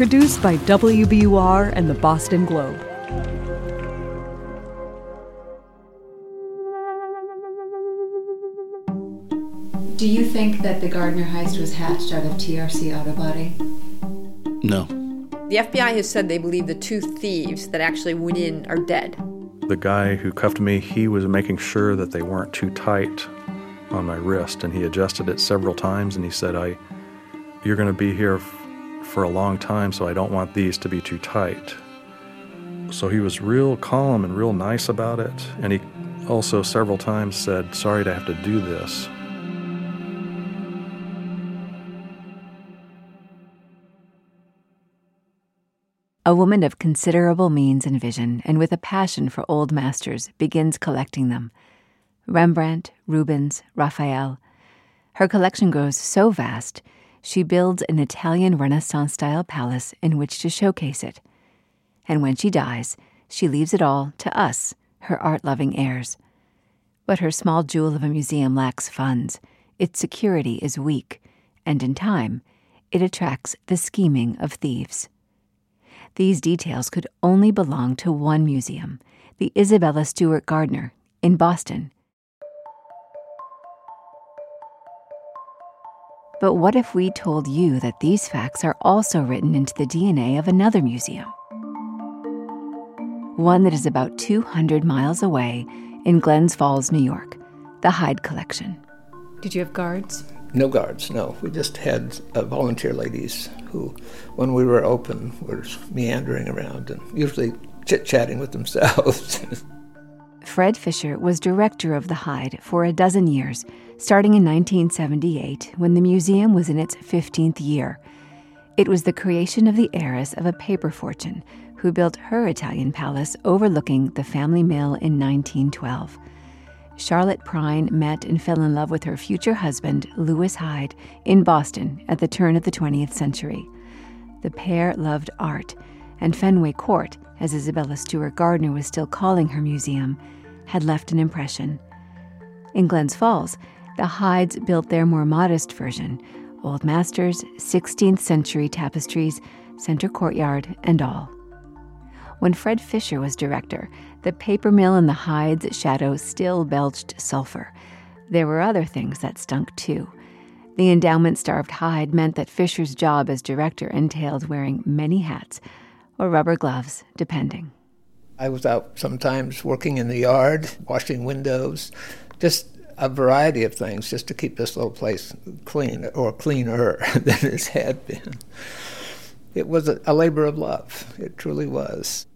Produced by WBUR and the Boston Globe. Do you think that the Gardner heist was hatched out of TRC Auto Body? No. The FBI has said they believe the two thieves that actually went in are dead. The guy who cuffed me, he was making sure that they weren't too tight on my wrist, and he adjusted it several times. And he said, "I, you're going to be here f- for a long time, so I don't want these to be too tight." So he was real calm and real nice about it, and he also several times said, "Sorry to have to do this." A woman of considerable means and vision, and with a passion for old masters, begins collecting them Rembrandt, Rubens, Raphael. Her collection grows so vast, she builds an Italian Renaissance style palace in which to showcase it. And when she dies, she leaves it all to us, her art loving heirs. But her small jewel of a museum lacks funds, its security is weak, and in time, it attracts the scheming of thieves. These details could only belong to one museum, the Isabella Stewart Gardner in Boston. But what if we told you that these facts are also written into the DNA of another museum? One that is about 200 miles away in Glens Falls, New York, the Hyde Collection. Did you have guards? No guards, no. We just had uh, volunteer ladies who, when we were open, were meandering around and usually chit chatting with themselves. Fred Fisher was director of the Hyde for a dozen years, starting in 1978 when the museum was in its 15th year. It was the creation of the heiress of a paper fortune who built her Italian palace overlooking the family mill in 1912. Charlotte Pruyn met and fell in love with her future husband, Louis Hyde, in Boston at the turn of the 20th century. The pair loved art, and Fenway Court, as Isabella Stewart Gardner was still calling her museum, had left an impression. In Glens Falls, the Hydes built their more modest version old masters, 16th century tapestries, center courtyard, and all. When Fred Fisher was director, the paper mill in the Hyde's shadow still belched sulfur. There were other things that stunk too. The endowment starved Hyde meant that Fisher's job as director entailed wearing many hats, or rubber gloves, depending. I was out sometimes working in the yard, washing windows, just a variety of things just to keep this little place clean or cleaner than it had been. It was a, a labor of love. It truly was.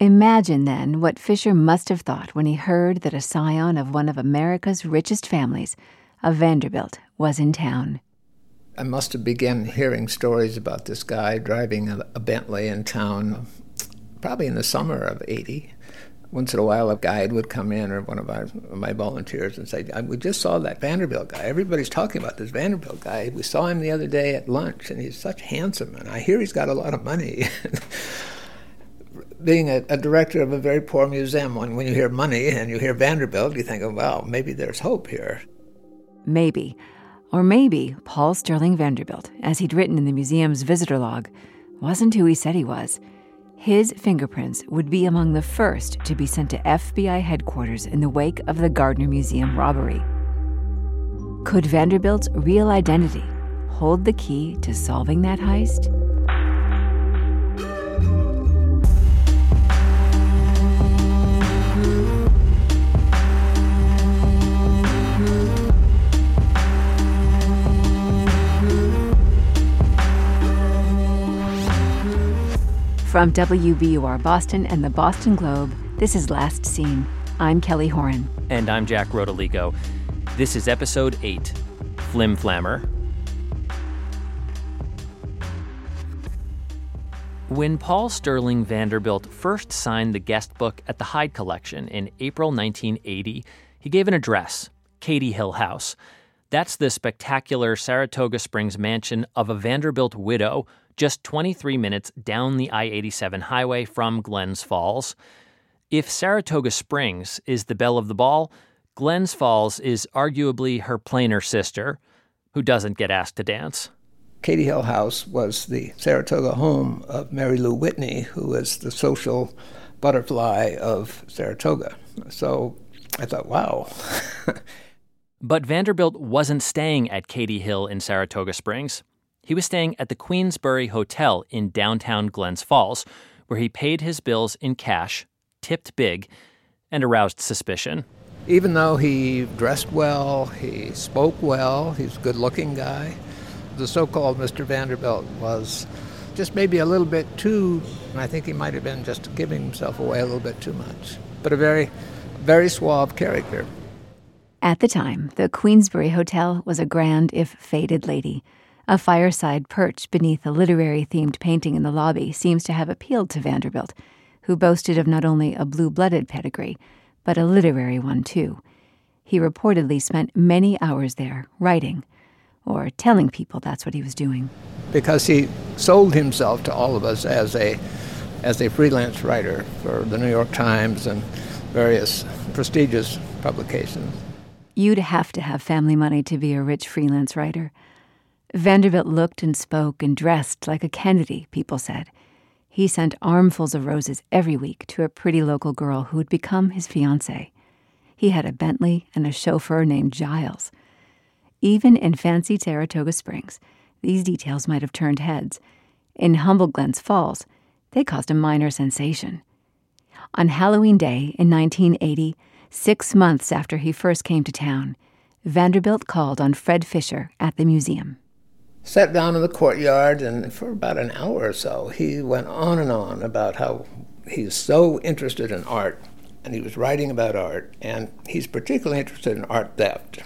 Imagine then what Fisher must have thought when he heard that a scion of one of America's richest families, a Vanderbilt, was in town. I must have begun hearing stories about this guy driving a, a Bentley in town, probably in the summer of 80 once in a while a guide would come in or one of our, my volunteers and say, we just saw that Vanderbilt guy. Everybody's talking about this Vanderbilt guy. We saw him the other day at lunch, and he's such handsome, and I hear he's got a lot of money. Being a, a, director of a very poor museum, when, when you hear money and you hear Vanderbilt, you think, oh, well, maybe there's hope here. Maybe. Or maybe Paul Sterling Vanderbilt, as he'd written in the museum's visitor log, wasn't who he said he was. His fingerprints would be among the first to be sent to FBI headquarters in the wake of the Gardner Museum robbery. Could Vanderbilt's real identity hold the key to solving that heist? From WBUR Boston and the Boston Globe, this is Last Seen. I'm Kelly Horan. And I'm Jack Rodolico. This is episode 8 Flim Flammer. When Paul Sterling Vanderbilt first signed the guest book at the Hyde Collection in April 1980, he gave an address, Cady Hill House. That's the spectacular Saratoga Springs mansion of a Vanderbilt widow, just 23 minutes down the I 87 highway from Glens Falls. If Saratoga Springs is the belle of the ball, Glens Falls is arguably her plainer sister, who doesn't get asked to dance. Cady Hill House was the Saratoga home of Mary Lou Whitney, who was the social butterfly of Saratoga. So I thought, wow. but Vanderbilt wasn't staying at Cady Hill in Saratoga Springs. He was staying at the Queensbury Hotel in downtown Glens Falls, where he paid his bills in cash, tipped big, and aroused suspicion. Even though he dressed well, he spoke well, he's a good looking guy the so called Mr. Vanderbilt was just maybe a little bit too, I think he might have been just giving himself away a little bit too much, but a very, very suave character. At the time, the Queensbury Hotel was a grand, if faded, lady. A fireside perch beneath a literary themed painting in the lobby seems to have appealed to Vanderbilt, who boasted of not only a blue blooded pedigree, but a literary one too. He reportedly spent many hours there, writing, or telling people that's what he was doing. Because he sold himself to all of us as a as a freelance writer for the New York Times and various prestigious publications. You'd have to have family money to be a rich freelance writer. Vanderbilt looked and spoke and dressed like a Kennedy, people said. He sent armfuls of roses every week to a pretty local girl who would become his fiancée. He had a Bentley and a chauffeur named Giles. Even in fancy Saratoga Springs, these details might have turned heads. In humble Glens Falls, they caused a minor sensation. On Halloween Day in 1980, six months after he first came to town, Vanderbilt called on Fred Fisher at the museum. Sat down in the courtyard, and for about an hour or so, he went on and on about how he's so interested in art, and he was writing about art, and he's particularly interested in art theft.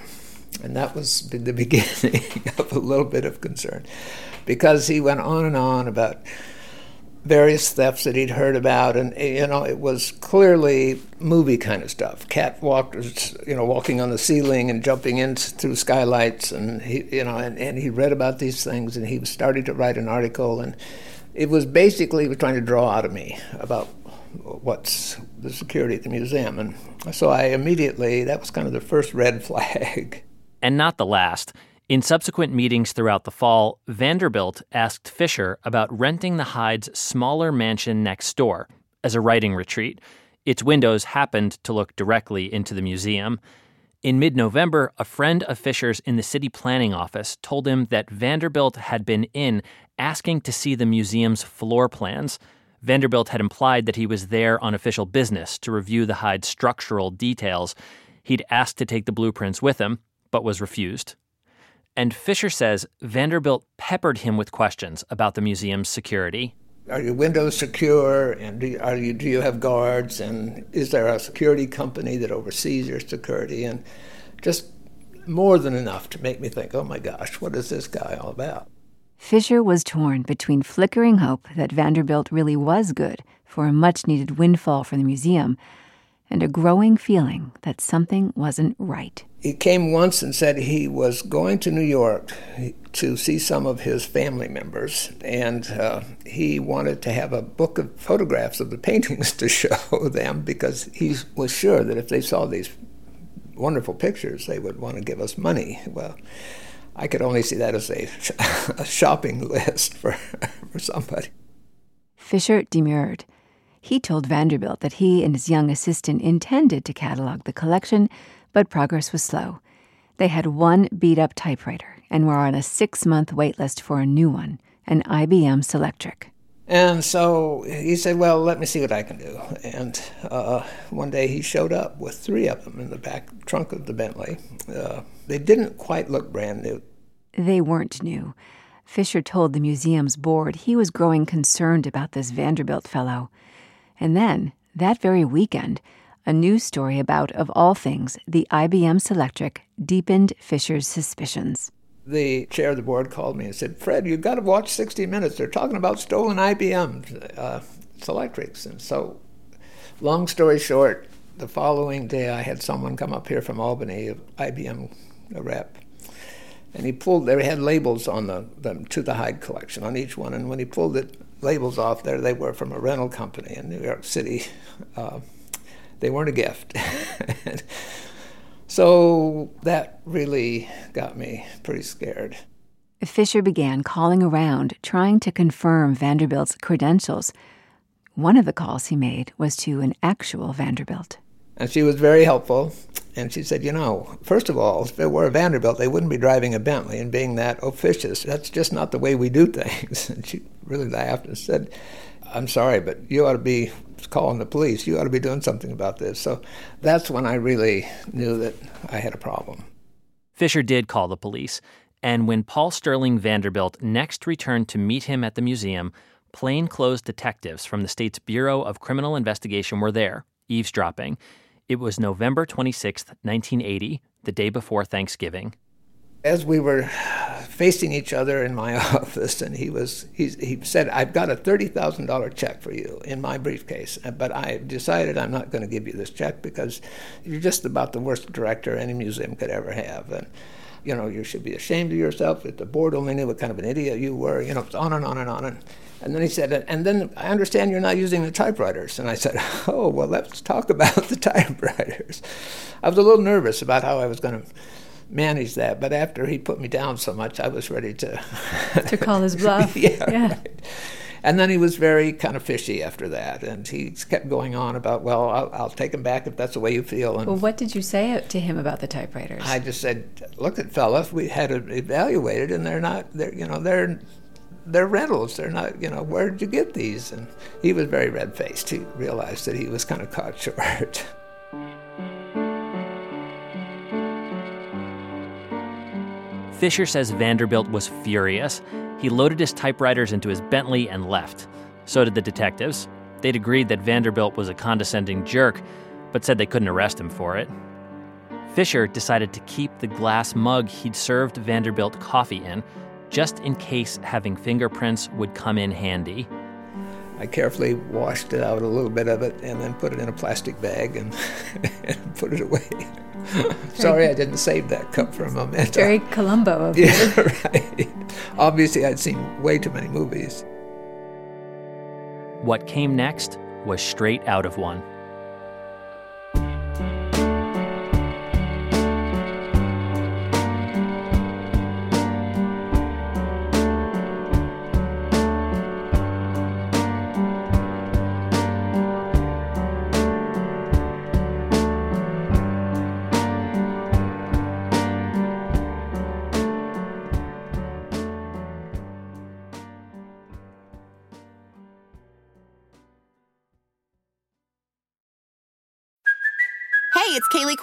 And that was the beginning of a little bit of concern because he went on and on about various thefts that he'd heard about, and you know it was clearly movie kind of stuff. Cat Catwalkers, you know, walking on the ceiling and jumping in through skylights, and he, you know, and, and he read about these things, and he was starting to write an article, and it was basically was trying to draw out of me about what's the security at the museum, and so I immediately that was kind of the first red flag and not the last. In subsequent meetings throughout the fall, Vanderbilt asked Fisher about renting the Hyde's smaller mansion next door as a writing retreat. Its windows happened to look directly into the museum. In mid November, a friend of Fisher's in the city planning office told him that Vanderbilt had been in asking to see the museum's floor plans. Vanderbilt had implied that he was there on official business to review the Hyde's structural details. He'd asked to take the blueprints with him, but was refused. And Fisher says Vanderbilt peppered him with questions about the museum's security. Are your windows secure? And do you, are you, do you have guards? And is there a security company that oversees your security? And just more than enough to make me think, oh my gosh, what is this guy all about? Fisher was torn between flickering hope that Vanderbilt really was good for a much needed windfall for the museum and a growing feeling that something wasn't right. He came once and said he was going to New York to see some of his family members, and uh, he wanted to have a book of photographs of the paintings to show them because he was sure that if they saw these wonderful pictures, they would want to give us money. Well, I could only see that as a, a shopping list for, for somebody. Fisher demurred. He told Vanderbilt that he and his young assistant intended to catalog the collection, but progress was slow. They had one beat up typewriter and were on a six month wait list for a new one, an IBM Selectric. And so he said, Well, let me see what I can do. And uh, one day he showed up with three of them in the back trunk of the Bentley. Uh, they didn't quite look brand new. They weren't new. Fisher told the museum's board he was growing concerned about this Vanderbilt fellow. And then, that very weekend, a news story about, of all things, the IBM Selectric deepened Fisher's suspicions. the chair of the board called me and said, Fred, you've got to watch 60 Minutes. They're talking about stolen IBM uh, Selectrics. And so, long story short, the following day I had someone come up here from Albany, IBM a rep, and he pulled, they had labels on the, the To the Hyde collection on each one. And when he pulled the labels off there, they were from a rental company in New York City. Uh, they weren't a gift. So that really got me pretty scared. Fisher began calling around, trying to confirm Vanderbilt's credentials. One of the calls he made was to an actual Vanderbilt. And she was very helpful. And she said, You know, first of all, if it were a Vanderbilt, they wouldn't be driving a Bentley and being that officious. That's just not the way we do things. And she really laughed and said, I'm sorry, but you ought to be calling the police. You ought to be doing something about this. So that's when I really knew that I had a problem. Fisher did call the police, and when Paul Sterling Vanderbilt next returned to meet him at the museum, plainclothes detectives from the state's Bureau of Criminal Investigation were there, eavesdropping. It was November 26, 1980, the day before Thanksgiving. As we were facing each other in my office, and he was he, he said, "I've got a thirty thousand dollar check for you in my briefcase, uh, but I decided I'm not going to give you this check because you're just about the worst director any museum could ever have." And, you know, you should be ashamed of yourself. If the board only knew what kind of an idiot you were, you know, on and on and on. And, and then he said, and then I understand you're not using the typewriters. And I said, oh, well, let's talk about the typewriters. I was a little nervous about how I was going to manage that. But after he put me down so much, I was ready to to call his bluff. yeah. yeah. Right. And then he was very kind of fishy after that, and he kept going on about, well, I'll, I'll take him back if that's the way you feel. And well, what did you say to him about the typewriters? I just said, look, at fella, we had it evaluated, and they're not, they're, you know, they're they're rentals. They're not, you know, where did you get these? And he was very red faced. He realized that he was kind of caught short. Fisher says Vanderbilt was furious. He loaded his typewriters into his Bentley and left. So did the detectives. They'd agreed that Vanderbilt was a condescending jerk, but said they couldn't arrest him for it. Fisher decided to keep the glass mug he'd served Vanderbilt coffee in, just in case having fingerprints would come in handy. I carefully washed it out a little bit of it and then put it in a plastic bag and, and put it away. Sorry, I didn't save that cup for a moment. Very Columbo of yeah, you. right. Obviously, I'd seen way too many movies. What came next was straight out of one.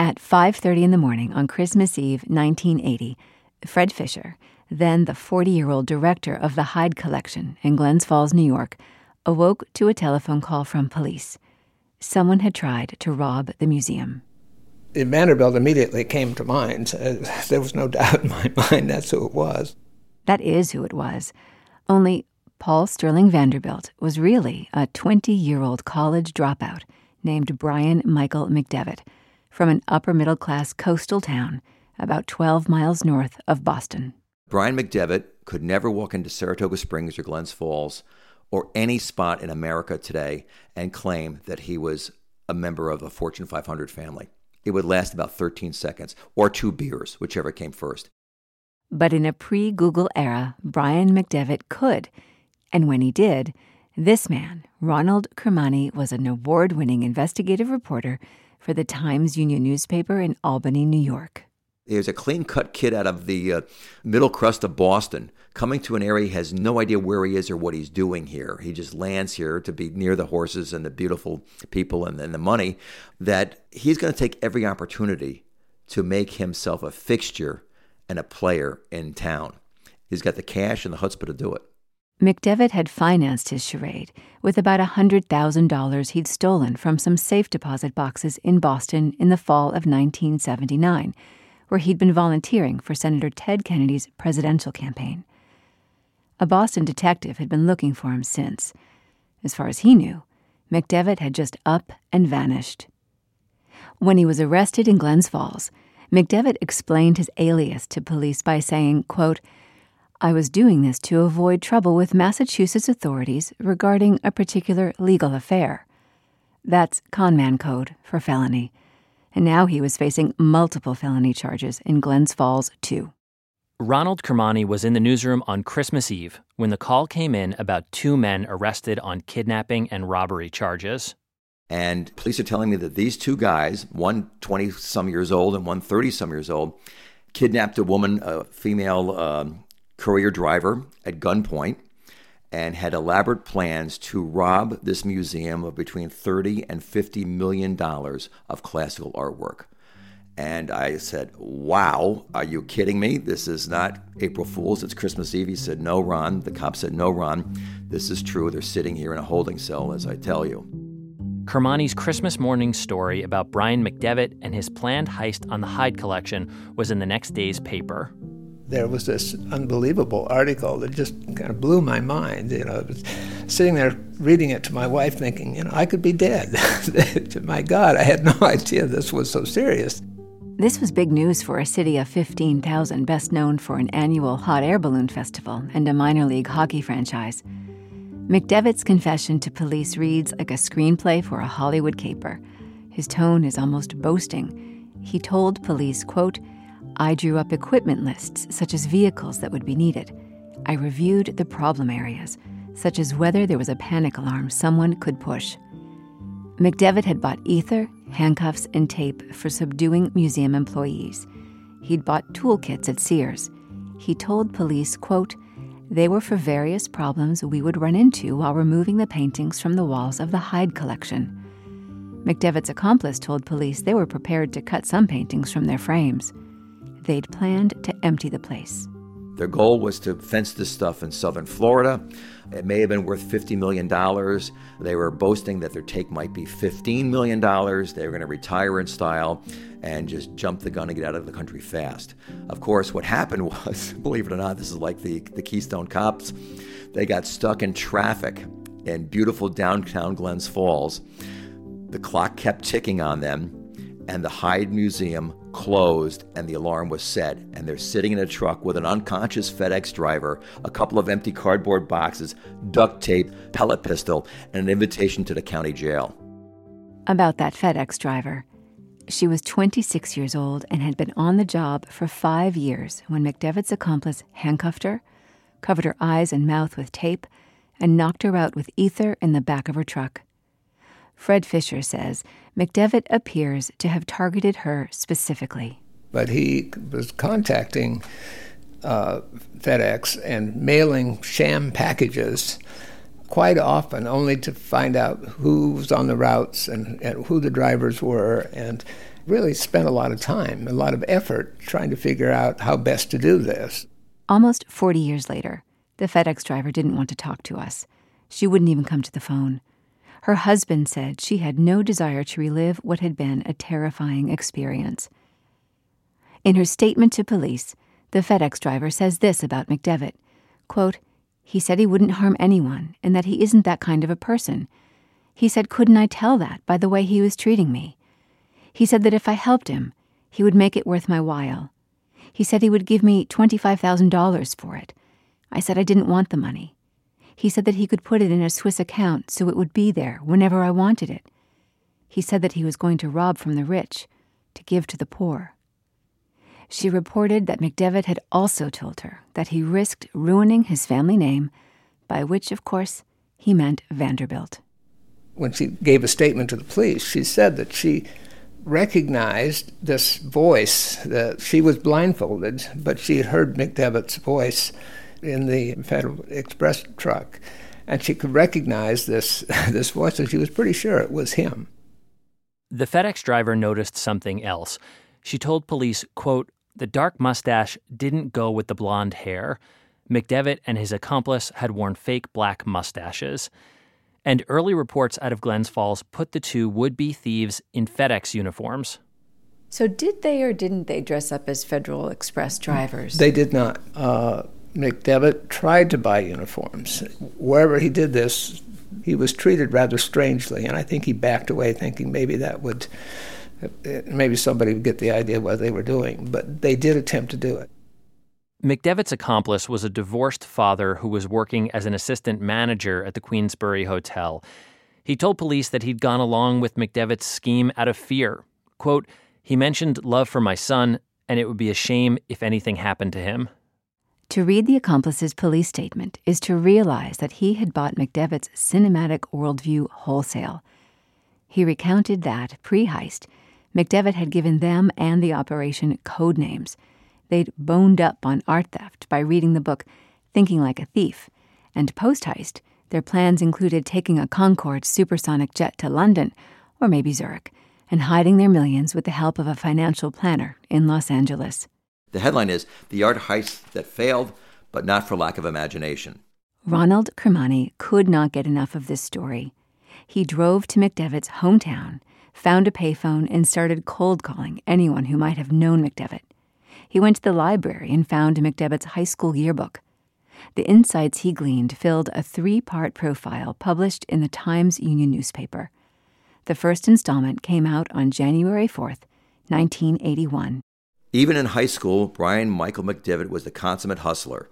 At 5:30 in the morning on Christmas Eve 1980, Fred Fisher, then the 40-year-old director of the Hyde Collection in Glens Falls, New York, awoke to a telephone call from police. Someone had tried to rob the museum. Vanderbilt immediately came to mind. There was no doubt in my mind that's who it was. That is who it was. Only Paul Sterling Vanderbilt was really a 20 year old college dropout named Brian Michael McDevitt from an upper middle class coastal town about 12 miles north of Boston. Brian McDevitt could never walk into Saratoga Springs or Glens Falls or any spot in America today and claim that he was a member of a Fortune 500 family. It would last about 13 seconds or two beers, whichever came first. But in a pre Google era, Brian McDevitt could. And when he did, this man, Ronald Kermani, was an award winning investigative reporter for the Times Union newspaper in Albany, New York. There's a clean cut kid out of the uh, middle crust of Boston coming to an area he has no idea where he is or what he's doing here. He just lands here to be near the horses and the beautiful people and, and the money. That he's going to take every opportunity to make himself a fixture and a player in town. He's got the cash and the chutzpah to do it. McDevitt had financed his charade with about a $100,000 he'd stolen from some safe deposit boxes in Boston in the fall of 1979, where he'd been volunteering for Senator Ted Kennedy's presidential campaign. A Boston detective had been looking for him since. As far as he knew, McDevitt had just up and vanished. When he was arrested in Glens Falls, McDevitt explained his alias to police by saying, quote, I was doing this to avoid trouble with Massachusetts authorities regarding a particular legal affair. That's conman code for felony. And now he was facing multiple felony charges in Glens Falls, too. Ronald Kermani was in the newsroom on Christmas Eve when the call came in about two men arrested on kidnapping and robbery charges. And police are telling me that these two guys, one 20 some years old and one 30 some years old, kidnapped a woman, a female um, courier driver at gunpoint and had elaborate plans to rob this museum of between 30 and 50 million dollars of classical artwork. And I said, Wow, are you kidding me? This is not April Fool's, it's Christmas Eve. He said, No, Ron. The cop said, No, Ron. This is true. They're sitting here in a holding cell, as I tell you. Kermani's Christmas morning story about Brian McDevitt and his planned heist on the Hyde collection was in the next day's paper there was this unbelievable article that just kind of blew my mind. You know, sitting there reading it to my wife, thinking, you know, I could be dead. my God, I had no idea this was so serious. This was big news for a city of 15,000 best known for an annual hot air balloon festival and a minor league hockey franchise. McDevitt's confession to police reads like a screenplay for a Hollywood caper. His tone is almost boasting. He told police, quote, I drew up equipment lists, such as vehicles that would be needed. I reviewed the problem areas, such as whether there was a panic alarm someone could push. McDevitt had bought ether, handcuffs, and tape for subduing museum employees. He'd bought toolkits at Sears. He told police, quote, they were for various problems we would run into while removing the paintings from the walls of the Hyde collection. McDevitt's accomplice told police they were prepared to cut some paintings from their frames they'd planned to empty the place. Their goal was to fence this stuff in southern Florida. It may have been worth $50 million. They were boasting that their take might be $15 million. They were going to retire in style and just jump the gun and get out of the country fast. Of course, what happened was, believe it or not, this is like the, the Keystone Cops. They got stuck in traffic in beautiful downtown Glens Falls. The clock kept ticking on them, and the Hyde Museum closed and the alarm was set, and they're sitting in a truck with an unconscious FedEx driver, a couple of empty cardboard boxes, duct tape, pellet pistol, and an invitation to the county jail. About that FedEx driver. She was 26 years old and had been on the job for five years when McDevitt's accomplice handcuffed her, covered her eyes and mouth with tape, and knocked her out with ether in the back of her truck. Fred Fisher says McDevitt appears to have targeted her specifically. But he was contacting uh, FedEx and mailing sham packages quite often, only to find out who was on the routes and, and who the drivers were, and really spent a lot of time, a lot of effort trying to figure out how best to do this. Almost 40 years later, the FedEx driver didn't want to talk to us. She wouldn't even come to the phone. Her husband said she had no desire to relive what had been a terrifying experience. In her statement to police, the FedEx driver says this about McDevitt quote, He said he wouldn't harm anyone and that he isn't that kind of a person. He said, Couldn't I tell that by the way he was treating me? He said that if I helped him, he would make it worth my while. He said he would give me $25,000 for it. I said I didn't want the money. He said that he could put it in a Swiss account so it would be there whenever I wanted it. He said that he was going to rob from the rich to give to the poor. She reported that McDevitt had also told her that he risked ruining his family name, by which, of course, he meant Vanderbilt. When she gave a statement to the police, she said that she recognized this voice that she was blindfolded, but she heard McDevitt's voice in the Federal Express truck, and she could recognize this this voice, and she was pretty sure it was him. The FedEx driver noticed something else. She told police, quote, the dark mustache didn't go with the blonde hair. McDevitt and his accomplice had worn fake black mustaches. And early reports out of Glens Falls put the two would be thieves in FedEx uniforms. So, did they or didn't they dress up as Federal Express drivers? They did not. Uh, McDevitt tried to buy uniforms. Wherever he did this, he was treated rather strangely, and I think he backed away, thinking maybe that would, maybe somebody would get the idea what they were doing. But they did attempt to do it. McDevitt's accomplice was a divorced father who was working as an assistant manager at the Queensbury Hotel. He told police that he'd gone along with McDevitt's scheme out of fear. Quote, he mentioned love for my son, and it would be a shame if anything happened to him. To read the accomplice's police statement is to realize that he had bought McDevitt's cinematic worldview wholesale. He recounted that, pre heist, McDevitt had given them and the operation code names. They'd boned up on art theft by reading the book Thinking Like a Thief, and post heist, their plans included taking a Concorde supersonic jet to London, or maybe Zurich, and hiding their millions with the help of a financial planner in Los Angeles. The headline is The Art Heist That Failed, but Not for Lack of Imagination. Ronald Kermani could not get enough of this story. He drove to McDevitt's hometown, found a payphone, and started cold calling anyone who might have known McDevitt. He went to the library and found McDevitt's high school yearbook. The insights he gleaned filled a three part profile published in the Times Union newspaper. The first installment came out on January 4th, 1981. Even in high school, Brian Michael McDevitt was the consummate hustler.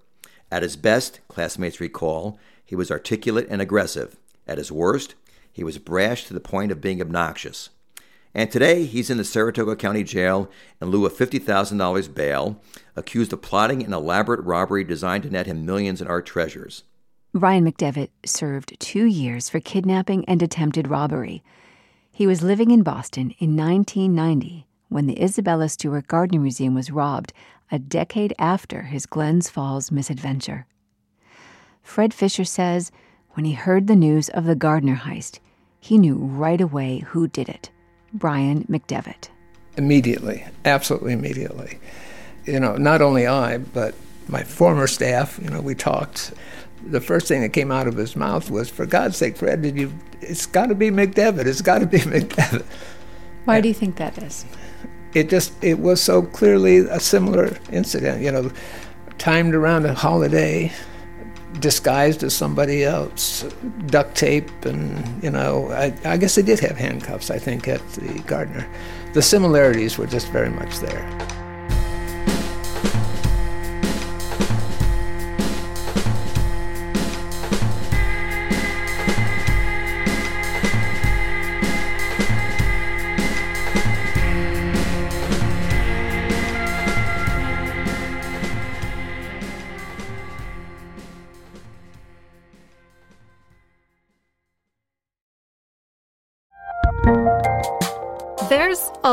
At his best, classmates recall, he was articulate and aggressive. At his worst, he was brash to the point of being obnoxious. And today, he's in the Saratoga County Jail in lieu of $50,000 bail, accused of plotting an elaborate robbery designed to net him millions in art treasures. Brian McDevitt served two years for kidnapping and attempted robbery. He was living in Boston in 1990 when the Isabella Stewart Gardner Museum was robbed, a decade after his Glens Falls misadventure. Fred Fisher says when he heard the news of the Gardner heist, he knew right away who did it Brian McDevitt. Immediately, absolutely immediately. You know, not only I, but my former staff, you know, we talked. The first thing that came out of his mouth was, "For God's sake, Fred, did you? It's got to be McDevitt. It's got to be McDevitt." Why do you think that is? it just it was so clearly a similar incident you know timed around a holiday disguised as somebody else duct tape and you know I, I guess they did have handcuffs i think at the gardner. The similarities were just very much there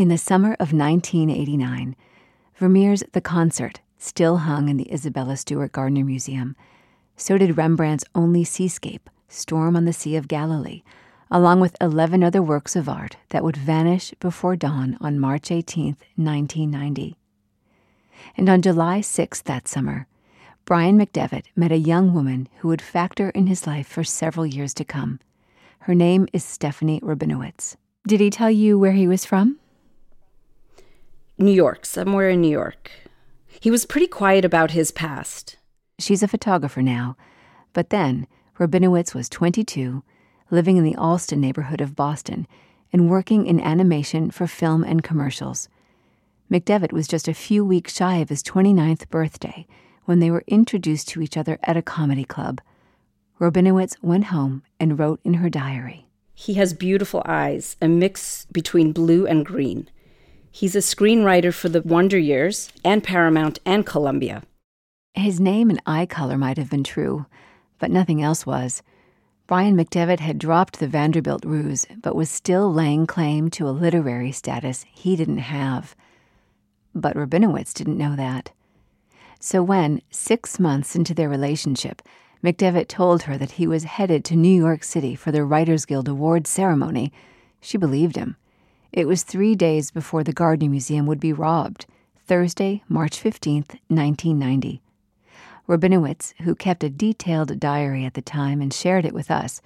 In the summer of 1989, Vermeer's The Concert still hung in the Isabella Stewart Gardner Museum. So did Rembrandt's only seascape, Storm on the Sea of Galilee, along with 11 other works of art that would vanish before dawn on March 18, 1990. And on July 6th that summer, Brian McDevitt met a young woman who would factor in his life for several years to come. Her name is Stephanie Rabinowitz. Did he tell you where he was from? New York, somewhere in New York. He was pretty quiet about his past. She's a photographer now, but then Rabinowitz was 22, living in the Allston neighborhood of Boston, and working in animation for film and commercials. McDevitt was just a few weeks shy of his 29th birthday when they were introduced to each other at a comedy club. Rabinowitz went home and wrote in her diary He has beautiful eyes, a mix between blue and green. He's a screenwriter for the Wonder Years and Paramount and Columbia. His name and eye color might have been true, but nothing else was. Brian McDevitt had dropped the Vanderbilt ruse, but was still laying claim to a literary status he didn't have. But Rabinowitz didn't know that. So when, six months into their relationship, McDevitt told her that he was headed to New York City for the Writers Guild Awards ceremony, she believed him. It was three days before the Gardner Museum would be robbed, Thursday, March 15th, 1990. Rabinowitz, who kept a detailed diary at the time and shared it with us,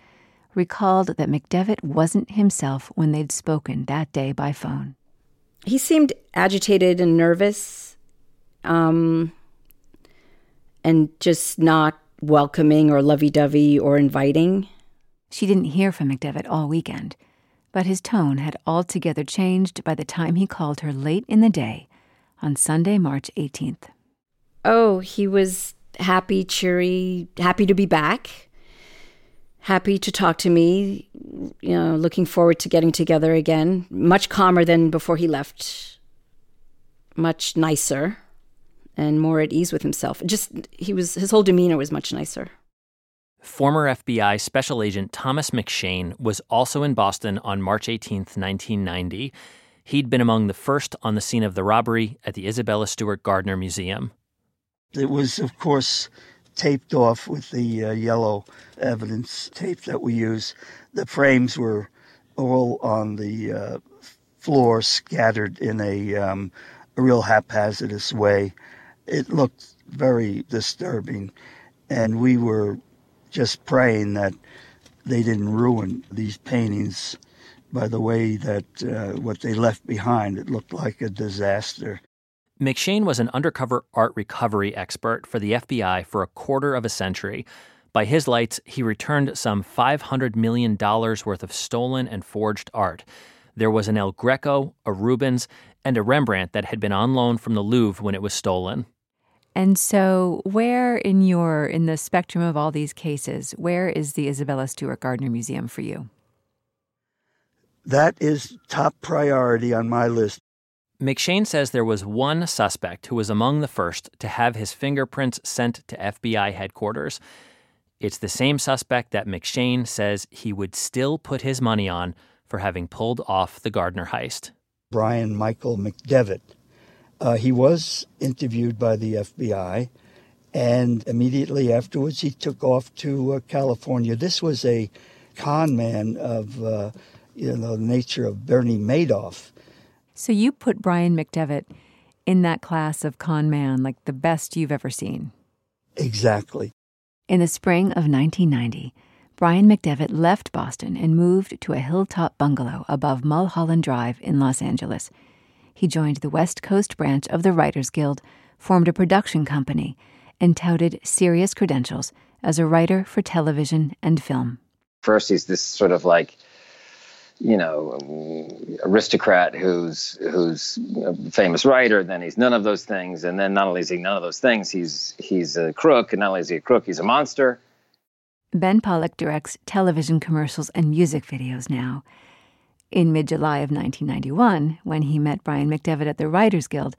recalled that McDevitt wasn't himself when they'd spoken that day by phone. He seemed agitated and nervous, um, and just not welcoming or lovey dovey or inviting. She didn't hear from McDevitt all weekend, but his tone had altogether changed by the time he called her late in the day on Sunday, March 18th. Oh, he was happy, cheery, happy to be back, happy to talk to me, you know, looking forward to getting together again. Much calmer than before he left, much nicer and more at ease with himself. Just he was his whole demeanor was much nicer. Former FBI Special Agent Thomas McShane was also in Boston on March 18, 1990. He'd been among the first on the scene of the robbery at the Isabella Stewart Gardner Museum. It was, of course, taped off with the uh, yellow evidence tape that we use. The frames were all on the uh, floor, scattered in a, um, a real haphazardous way. It looked very disturbing, and we were just praying that they didn't ruin these paintings by the way that uh, what they left behind. It looked like a disaster. McShane was an undercover art recovery expert for the FBI for a quarter of a century. By his lights, he returned some $500 million worth of stolen and forged art. There was an El Greco, a Rubens, and a Rembrandt that had been on loan from the Louvre when it was stolen. And so, where in your in the spectrum of all these cases, where is the Isabella Stewart Gardner Museum for you? That is top priority on my list. McShane says there was one suspect who was among the first to have his fingerprints sent to FBI headquarters. It's the same suspect that McShane says he would still put his money on for having pulled off the Gardner heist. Brian Michael McDevitt. Uh, he was interviewed by the FBI, and immediately afterwards he took off to uh, California. This was a con man of uh, you know the nature of Bernie Madoff. So you put Brian McDevitt in that class of con man, like the best you've ever seen. Exactly. In the spring of 1990, Brian McDevitt left Boston and moved to a hilltop bungalow above Mulholland Drive in Los Angeles. He joined the West Coast branch of the Writers Guild, formed a production company, and touted serious credentials as a writer for television and film. First, he's this sort of like you know, aristocrat who's who's a famous writer. Then he's none of those things, and then not only is he none of those things, he's he's a crook, and not only is he a crook, he's a monster. Ben Pollack directs television commercials and music videos now. In mid July of 1991, when he met Brian McDevitt at the Writers Guild,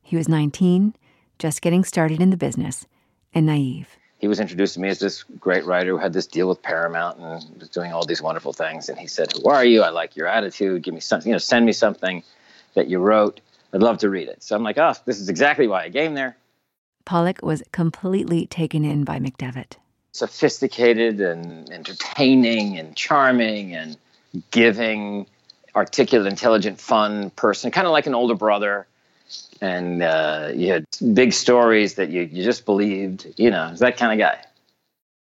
he was 19, just getting started in the business, and naive he was introduced to me as this great writer who had this deal with Paramount and was doing all these wonderful things. And he said, "Who are you? I like your attitude. Give me something. You know, send me something that you wrote. I'd love to read it." So I'm like, "Oh, this is exactly why I came there." Pollock was completely taken in by McDevitt. Sophisticated and entertaining and charming and giving, articulate, intelligent, fun person, kind of like an older brother and uh, you had big stories that you, you just believed. You know, that kind of guy.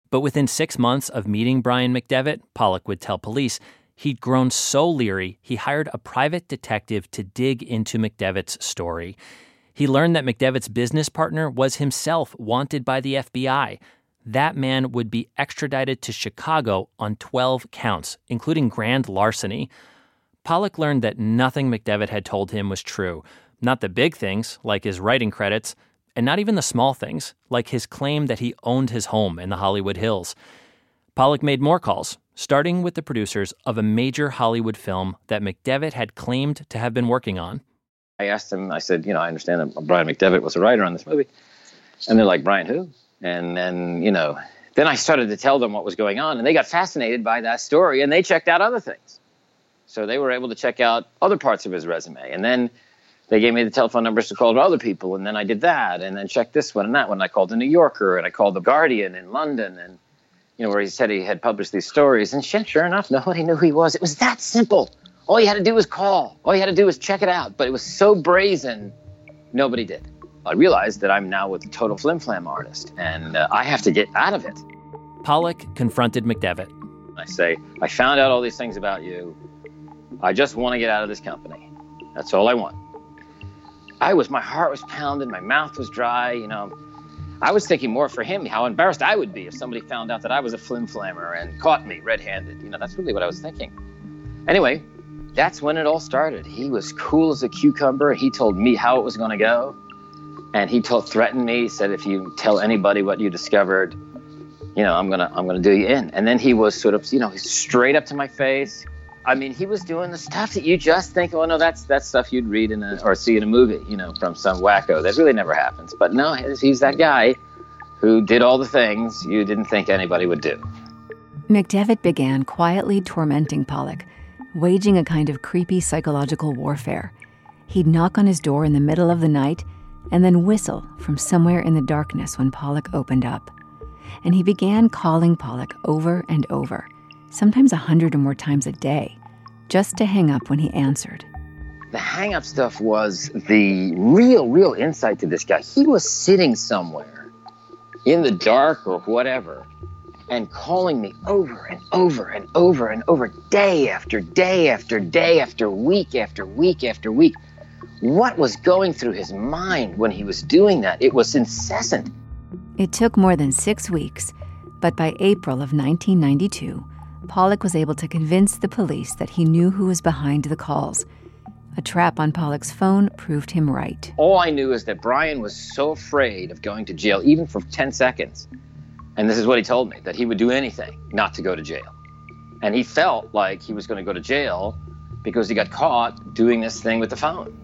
But within six months of meeting Brian McDevitt, Pollock would tell police he'd grown so leery he hired a private detective to dig into McDevitt's story. He learned that McDevitt's business partner was himself wanted by the FBI. That man would be extradited to Chicago on 12 counts, including grand larceny. Pollack learned that nothing McDevitt had told him was true. Not the big things, like his writing credits, and not even the small things, like his claim that he owned his home in the Hollywood Hills. Pollack made more calls, starting with the producers of a major Hollywood film that McDevitt had claimed to have been working on. I asked him, I said, you know, I understand that Brian McDevitt was a writer on this movie. And they're like, Brian who? And then, you know, then I started to tell them what was going on, and they got fascinated by that story, and they checked out other things. So they were able to check out other parts of his resume. And then they gave me the telephone numbers to call to other people, and then I did that, and then checked this one and that one. I called the New Yorker, and I called the Guardian in London, and you know where he said he had published these stories. And sure enough, nobody knew who he was. It was that simple. All you had to do was call. All you had to do was check it out. But it was so brazen, nobody did. I realized that I'm now with a total flim flam artist, and uh, I have to get out of it. Pollack confronted McDevitt. I say, I found out all these things about you. I just want to get out of this company. That's all I want. I was, my heart was pounding, my mouth was dry, you know. I was thinking more for him how embarrassed I would be if somebody found out that I was a flim flammer and caught me red handed. You know, that's really what I was thinking. Anyway, that's when it all started. He was cool as a cucumber. He told me how it was going to go. And he told, threatened me, said, if you tell anybody what you discovered, you know, I'm gonna I'm gonna do you in. And then he was sort of, you know, straight up to my face. I mean, he was doing the stuff that you just think, oh no, that's that's stuff you'd read in a or see in a movie, you know, from some wacko. That really never happens. But no, he's that guy who did all the things you didn't think anybody would do. McDevitt began quietly tormenting Pollock, waging a kind of creepy psychological warfare. He'd knock on his door in the middle of the night and then whistle from somewhere in the darkness when Pollock opened up and he began calling Pollock over and over, sometimes a hundred or more times a day, just to hang up when he answered. The hang up stuff was the real, real insight to this guy. He was sitting somewhere in the dark or whatever and calling me over and over and over and over, day after day after day after week after week after week. What was going through his mind when he was doing that? It was incessant. It took more than six weeks, but by April of 1992, Pollack was able to convince the police that he knew who was behind the calls. A trap on Pollack's phone proved him right. All I knew is that Brian was so afraid of going to jail, even for 10 seconds. And this is what he told me that he would do anything not to go to jail. And he felt like he was going to go to jail because he got caught doing this thing with the phone.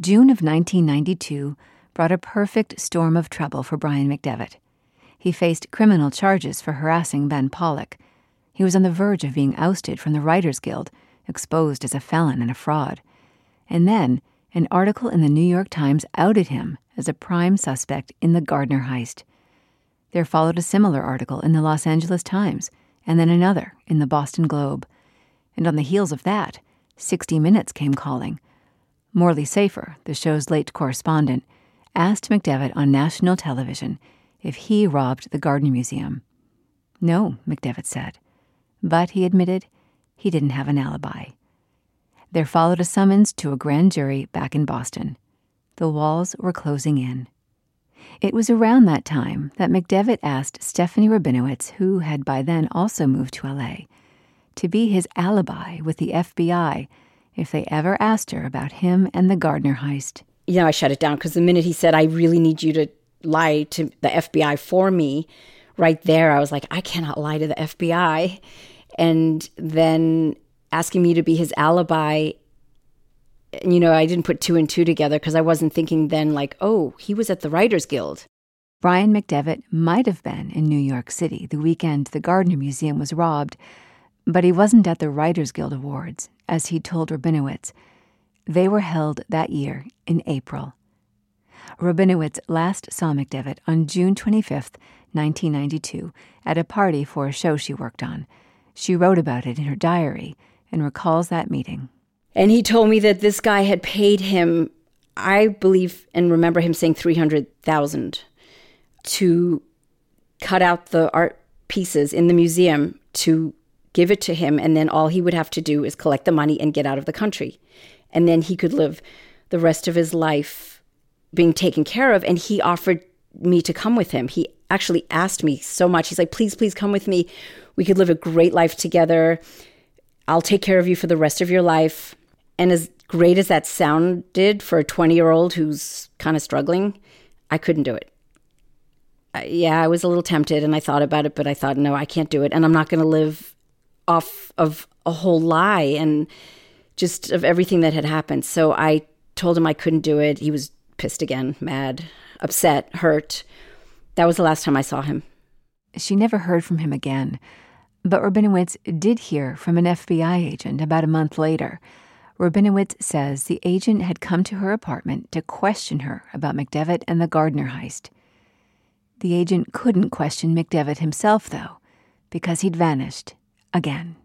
June of 1992 brought a perfect storm of trouble for Brian McDevitt. He faced criminal charges for harassing Ben Pollock. He was on the verge of being ousted from the Writers Guild, exposed as a felon and a fraud. And then, an article in the New York Times outed him as a prime suspect in the Gardner heist. There followed a similar article in the Los Angeles Times, and then another in the Boston Globe. And on the heels of that, 60 Minutes came calling Morley Safer, the show's late correspondent, asked McDevitt on national television if he robbed the Gardner Museum. No, McDevitt said, but he admitted he didn't have an alibi. There followed a summons to a grand jury back in Boston. The walls were closing in. It was around that time that McDevitt asked Stephanie Rabinowitz, who had by then also moved to LA, to be his alibi with the FBI if they ever asked her about him and the Gardner heist. You know, I shut it down because the minute he said, I really need you to lie to the FBI for me, right there, I was like, I cannot lie to the FBI. And then asking me to be his alibi, you know, I didn't put two and two together because I wasn't thinking then, like, oh, he was at the Writers Guild. Brian McDevitt might have been in New York City the weekend the Gardner Museum was robbed, but he wasn't at the Writers Guild Awards, as he told Rabinowitz. They were held that year in April. Rabinowitz last saw McDevitt on June 25, 1992, at a party for a show she worked on. She wrote about it in her diary and recalls that meeting. And he told me that this guy had paid him, I believe and remember him saying 300,000 to cut out the art pieces in the museum to give it to him, and then all he would have to do is collect the money and get out of the country. And then he could live the rest of his life being taken care of. And he offered me to come with him. He actually asked me so much. He's like, please, please come with me. We could live a great life together. I'll take care of you for the rest of your life. And as great as that sounded for a 20 year old who's kind of struggling, I couldn't do it. I, yeah, I was a little tempted and I thought about it, but I thought, no, I can't do it. And I'm not going to live off of a whole lie and just of everything that had happened. So I told him I couldn't do it. He was pissed again, mad, upset, hurt. That was the last time I saw him. She never heard from him again. But Rabinowitz did hear from an FBI agent about a month later. Rabinowitz says the agent had come to her apartment to question her about McDevitt and the Gardner heist. The agent couldn't question McDevitt himself, though, because he'd vanished again.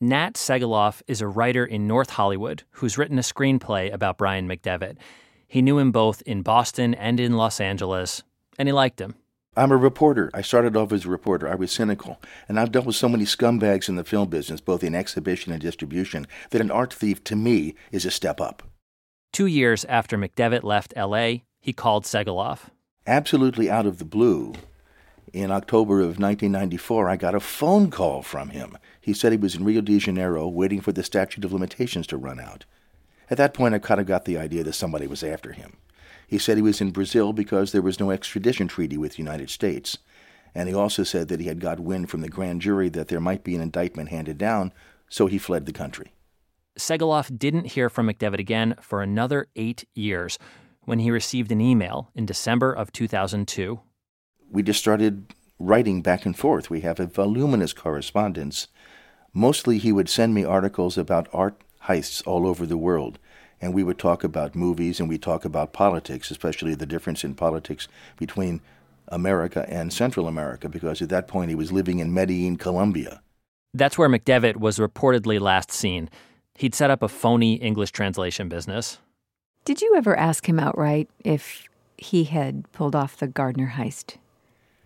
Nat Segaloff is a writer in North Hollywood who's written a screenplay about Brian McDevitt. He knew him both in Boston and in Los Angeles, and he liked him. I'm a reporter. I started off as a reporter. I was cynical. And I've dealt with so many scumbags in the film business, both in exhibition and distribution, that an art thief to me is a step up. Two years after McDevitt left LA, he called Segaloff. Absolutely out of the blue, in October of 1994, I got a phone call from him. He said he was in Rio de Janeiro waiting for the statute of limitations to run out. At that point, I kind of got the idea that somebody was after him. He said he was in Brazil because there was no extradition treaty with the United States. And he also said that he had got wind from the grand jury that there might be an indictment handed down, so he fled the country. Segaloff didn't hear from McDevitt again for another eight years when he received an email in December of 2002. We just started writing back and forth. We have a voluminous correspondence. Mostly he would send me articles about art heists all over the world and we would talk about movies and we talk about politics, especially the difference in politics between America and Central America, because at that point he was living in Medellin, Colombia. That's where McDevitt was reportedly last seen. He'd set up a phony English translation business. Did you ever ask him outright if he had pulled off the Gardner heist?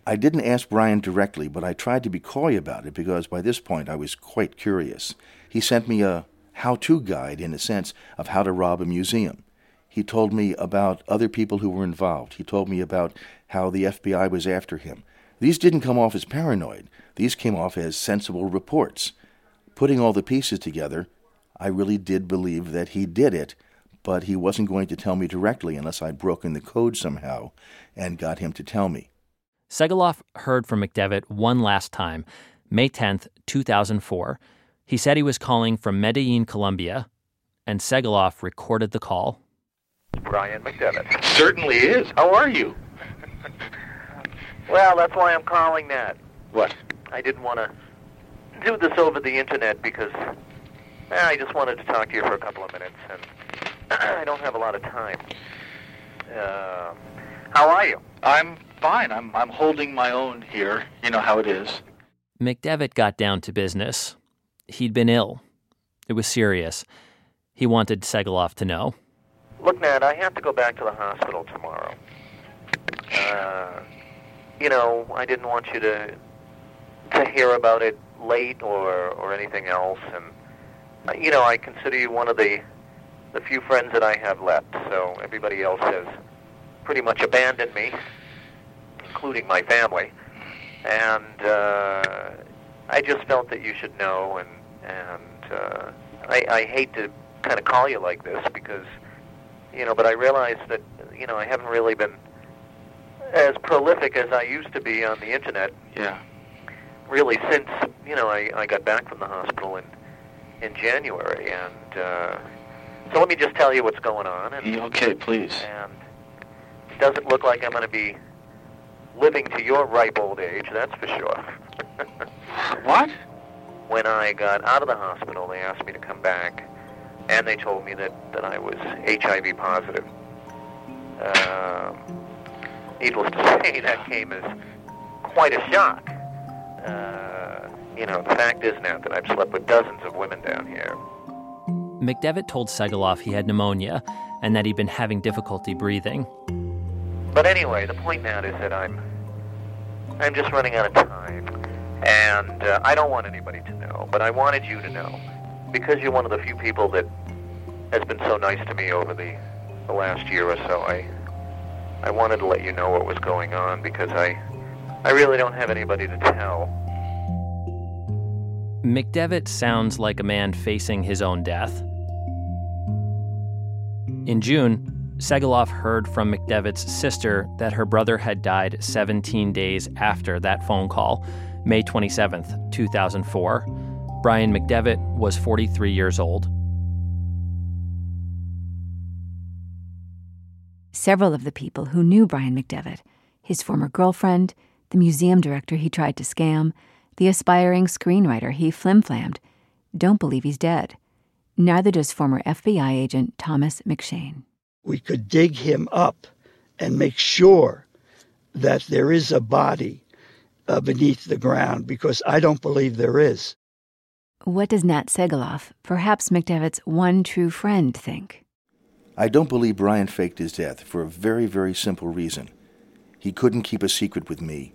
I didn't ask Brian directly, but I tried to be coy about it because by this point I was quite curious. He sent me a how to guide, in a sense, of how to rob a museum. He told me about other people who were involved. He told me about how the FBI was after him. These didn't come off as paranoid, these came off as sensible reports. Putting all the pieces together, I really did believe that he did it, but he wasn't going to tell me directly unless I'd broken the code somehow and got him to tell me. Segaloff heard from McDevitt one last time, May 10, 2004. He said he was calling from Medellin, Colombia, and Segaloff recorded the call. Brian McDevitt. Certainly is. How are you? well, that's why I'm calling that. What? I didn't want to do this over the internet because eh, I just wanted to talk to you for a couple of minutes, and I don't have a lot of time. Uh, how are you? I'm fine. I'm I'm holding my own here. You know how it is. McDevitt got down to business. He'd been ill. It was serious. He wanted Segaloff to know. Look, Nat, I have to go back to the hospital tomorrow. Uh, you know, I didn't want you to to hear about it late or or anything else, and uh, you know, I consider you one of the the few friends that I have left. So everybody else has pretty much abandoned me, including my family, and uh, I just felt that you should know, and and uh, I, I hate to kind of call you like this because you know, but I realize that you know I haven't really been as prolific as I used to be on the internet. Yeah. Really, since you know I, I got back from the hospital in in January, and uh, so let me just tell you what's going on. And, okay, please. And it doesn't look like I'm going to be living to your ripe old age. That's for sure. what? When I got out of the hospital, they asked me to come back, and they told me that, that I was HIV positive. Um, needless to say, that came as quite a shock. Uh, you know, the fact is now that I've slept with dozens of women down here. McDevitt told Segaloff he had pneumonia and that he'd been having difficulty breathing. But anyway, the point now is that I'm I'm just running out of time, and uh, I don't want anybody to know, but I wanted you to know because you're one of the few people that has been so nice to me over the the last year or so. I I wanted to let you know what was going on because I, I really don't have anybody to tell. McDevitt sounds like a man facing his own death. In June, Segaloff heard from McDevitt's sister that her brother had died 17 days after that phone call, May 27, 2004. Brian McDevitt was 43 years old. Several of the people who knew Brian McDevitt, his former girlfriend, the museum director he tried to scam, the aspiring screenwriter he flimflammed, don't believe he's dead. Neither does former FBI agent Thomas McShane. We could dig him up and make sure that there is a body uh, beneath the ground because I don't believe there is. What does Nat Segaloff, perhaps McDevitt's one true friend, think? I don't believe Brian faked his death for a very, very simple reason. He couldn't keep a secret with me.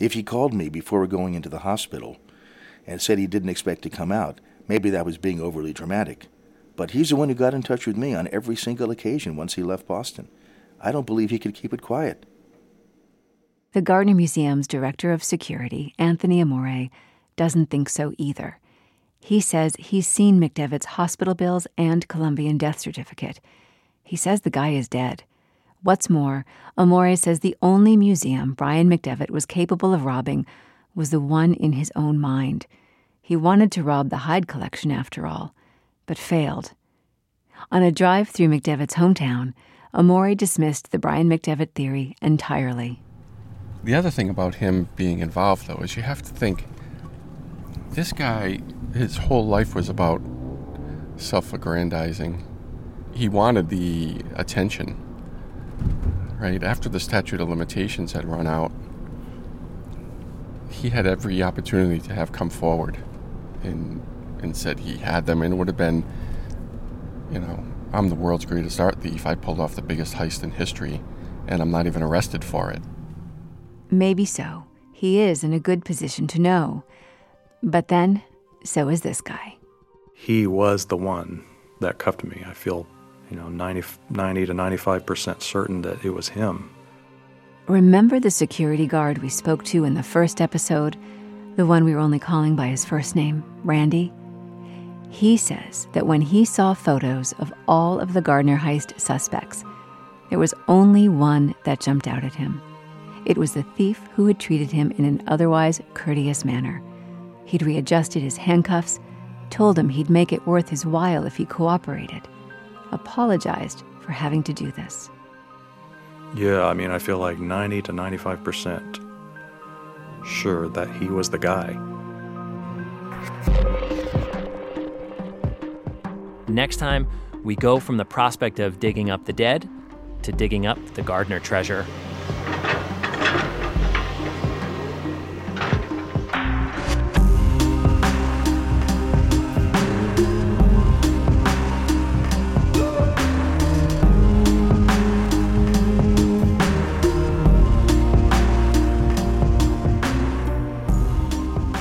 If he called me before going into the hospital and said he didn't expect to come out, maybe that was being overly dramatic. But he's the one who got in touch with me on every single occasion once he left Boston. I don't believe he could keep it quiet. The Gardner Museum's director of security, Anthony Amore, doesn't think so either. He says he's seen McDevitt's hospital bills and Colombian death certificate. He says the guy is dead. What's more, Amore says the only museum Brian McDevitt was capable of robbing was the one in his own mind. He wanted to rob the Hyde collection after all, but failed. On a drive through McDevitt's hometown, Amore dismissed the Brian McDevitt theory entirely. The other thing about him being involved, though, is you have to think this guy, his whole life was about self aggrandizing. He wanted the attention, right? After the statute of limitations had run out, he had every opportunity to have come forward and, and said he had them, and it would have been, you know, I'm the world's greatest art thief. I pulled off the biggest heist in history, and I'm not even arrested for it. Maybe so. He is in a good position to know. But then, so is this guy. He was the one that cuffed me. I feel, you know, 90, 90 to 95% certain that it was him. Remember the security guard we spoke to in the first episode? The one we were only calling by his first name, Randy? He says that when he saw photos of all of the Gardner heist suspects, there was only one that jumped out at him. It was the thief who had treated him in an otherwise courteous manner. He'd readjusted his handcuffs, told him he'd make it worth his while if he cooperated, apologized for having to do this. Yeah, I mean, I feel like 90 to 95% sure that he was the guy. Next time, we go from the prospect of digging up the dead to digging up the Gardner treasure.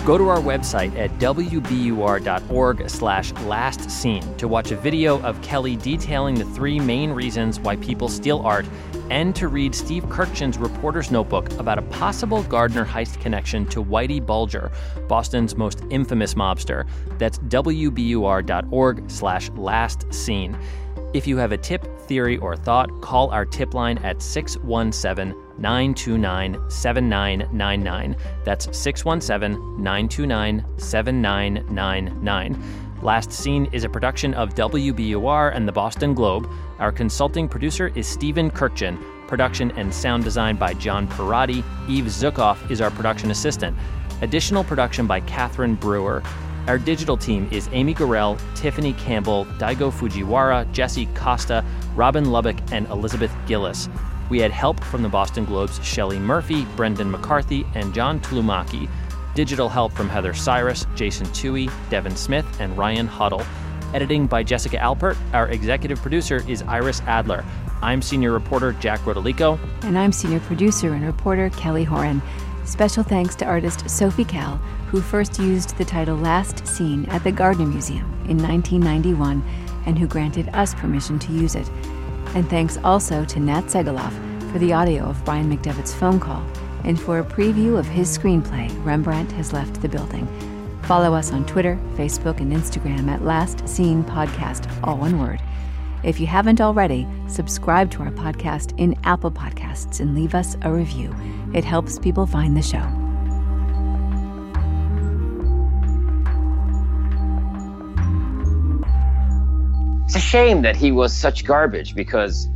Go to our website at wbur.org slash last seen to watch a video of Kelly detailing the three main reasons why people steal art and to read Steve Kurkjian's reporter's notebook about a possible Gardner heist connection to Whitey Bulger, Boston's most infamous mobster. That's wbur.org slash last seen. If you have a tip, theory, or thought, call our tip line at 617 929 7999. That's 617 929 7999. Last Seen is a production of WBUR and the Boston Globe. Our consulting producer is Stephen Kurkjian. Production and sound design by John Parati. Eve Zuckoff is our production assistant. Additional production by Catherine Brewer. Our digital team is Amy Gorel, Tiffany Campbell, Daigo Fujiwara, Jesse Costa, Robin Lubbock, and Elizabeth Gillis. We had help from the Boston Globe's Shelley Murphy, Brendan McCarthy, and John Tlumacki. Digital help from Heather Ciras, Jason Tuohey, Devin Smith, and Ryan Huddle. Editing by Jessica Alpert. Our executive producer is Iris Adler. I'm senior reporter Jack Rodolico. And I'm senior producer and reporter Kelly Horan. Special thanks to artist Sophie Calle, who first used the title Last Seen at the Gardner Museum in 1991 and who granted us permission to use it. And thanks also to Nat Segaloff for the audio of Brian McDevitt's phone call and for a preview of his screenplay, Rembrandt Has Left the Building. Follow us on Twitter, Facebook, and Instagram at Last Seen Podcast, all one word. If you haven't already, subscribe to our podcast in Apple Podcasts and leave us a review. It helps people find the show. It's a shame that he was such garbage because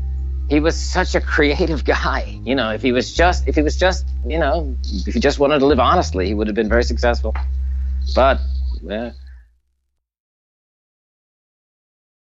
he was such a creative guy. You know, if he was just, if he was just, you know, if he just wanted to live honestly, he would have been very successful. But, yeah,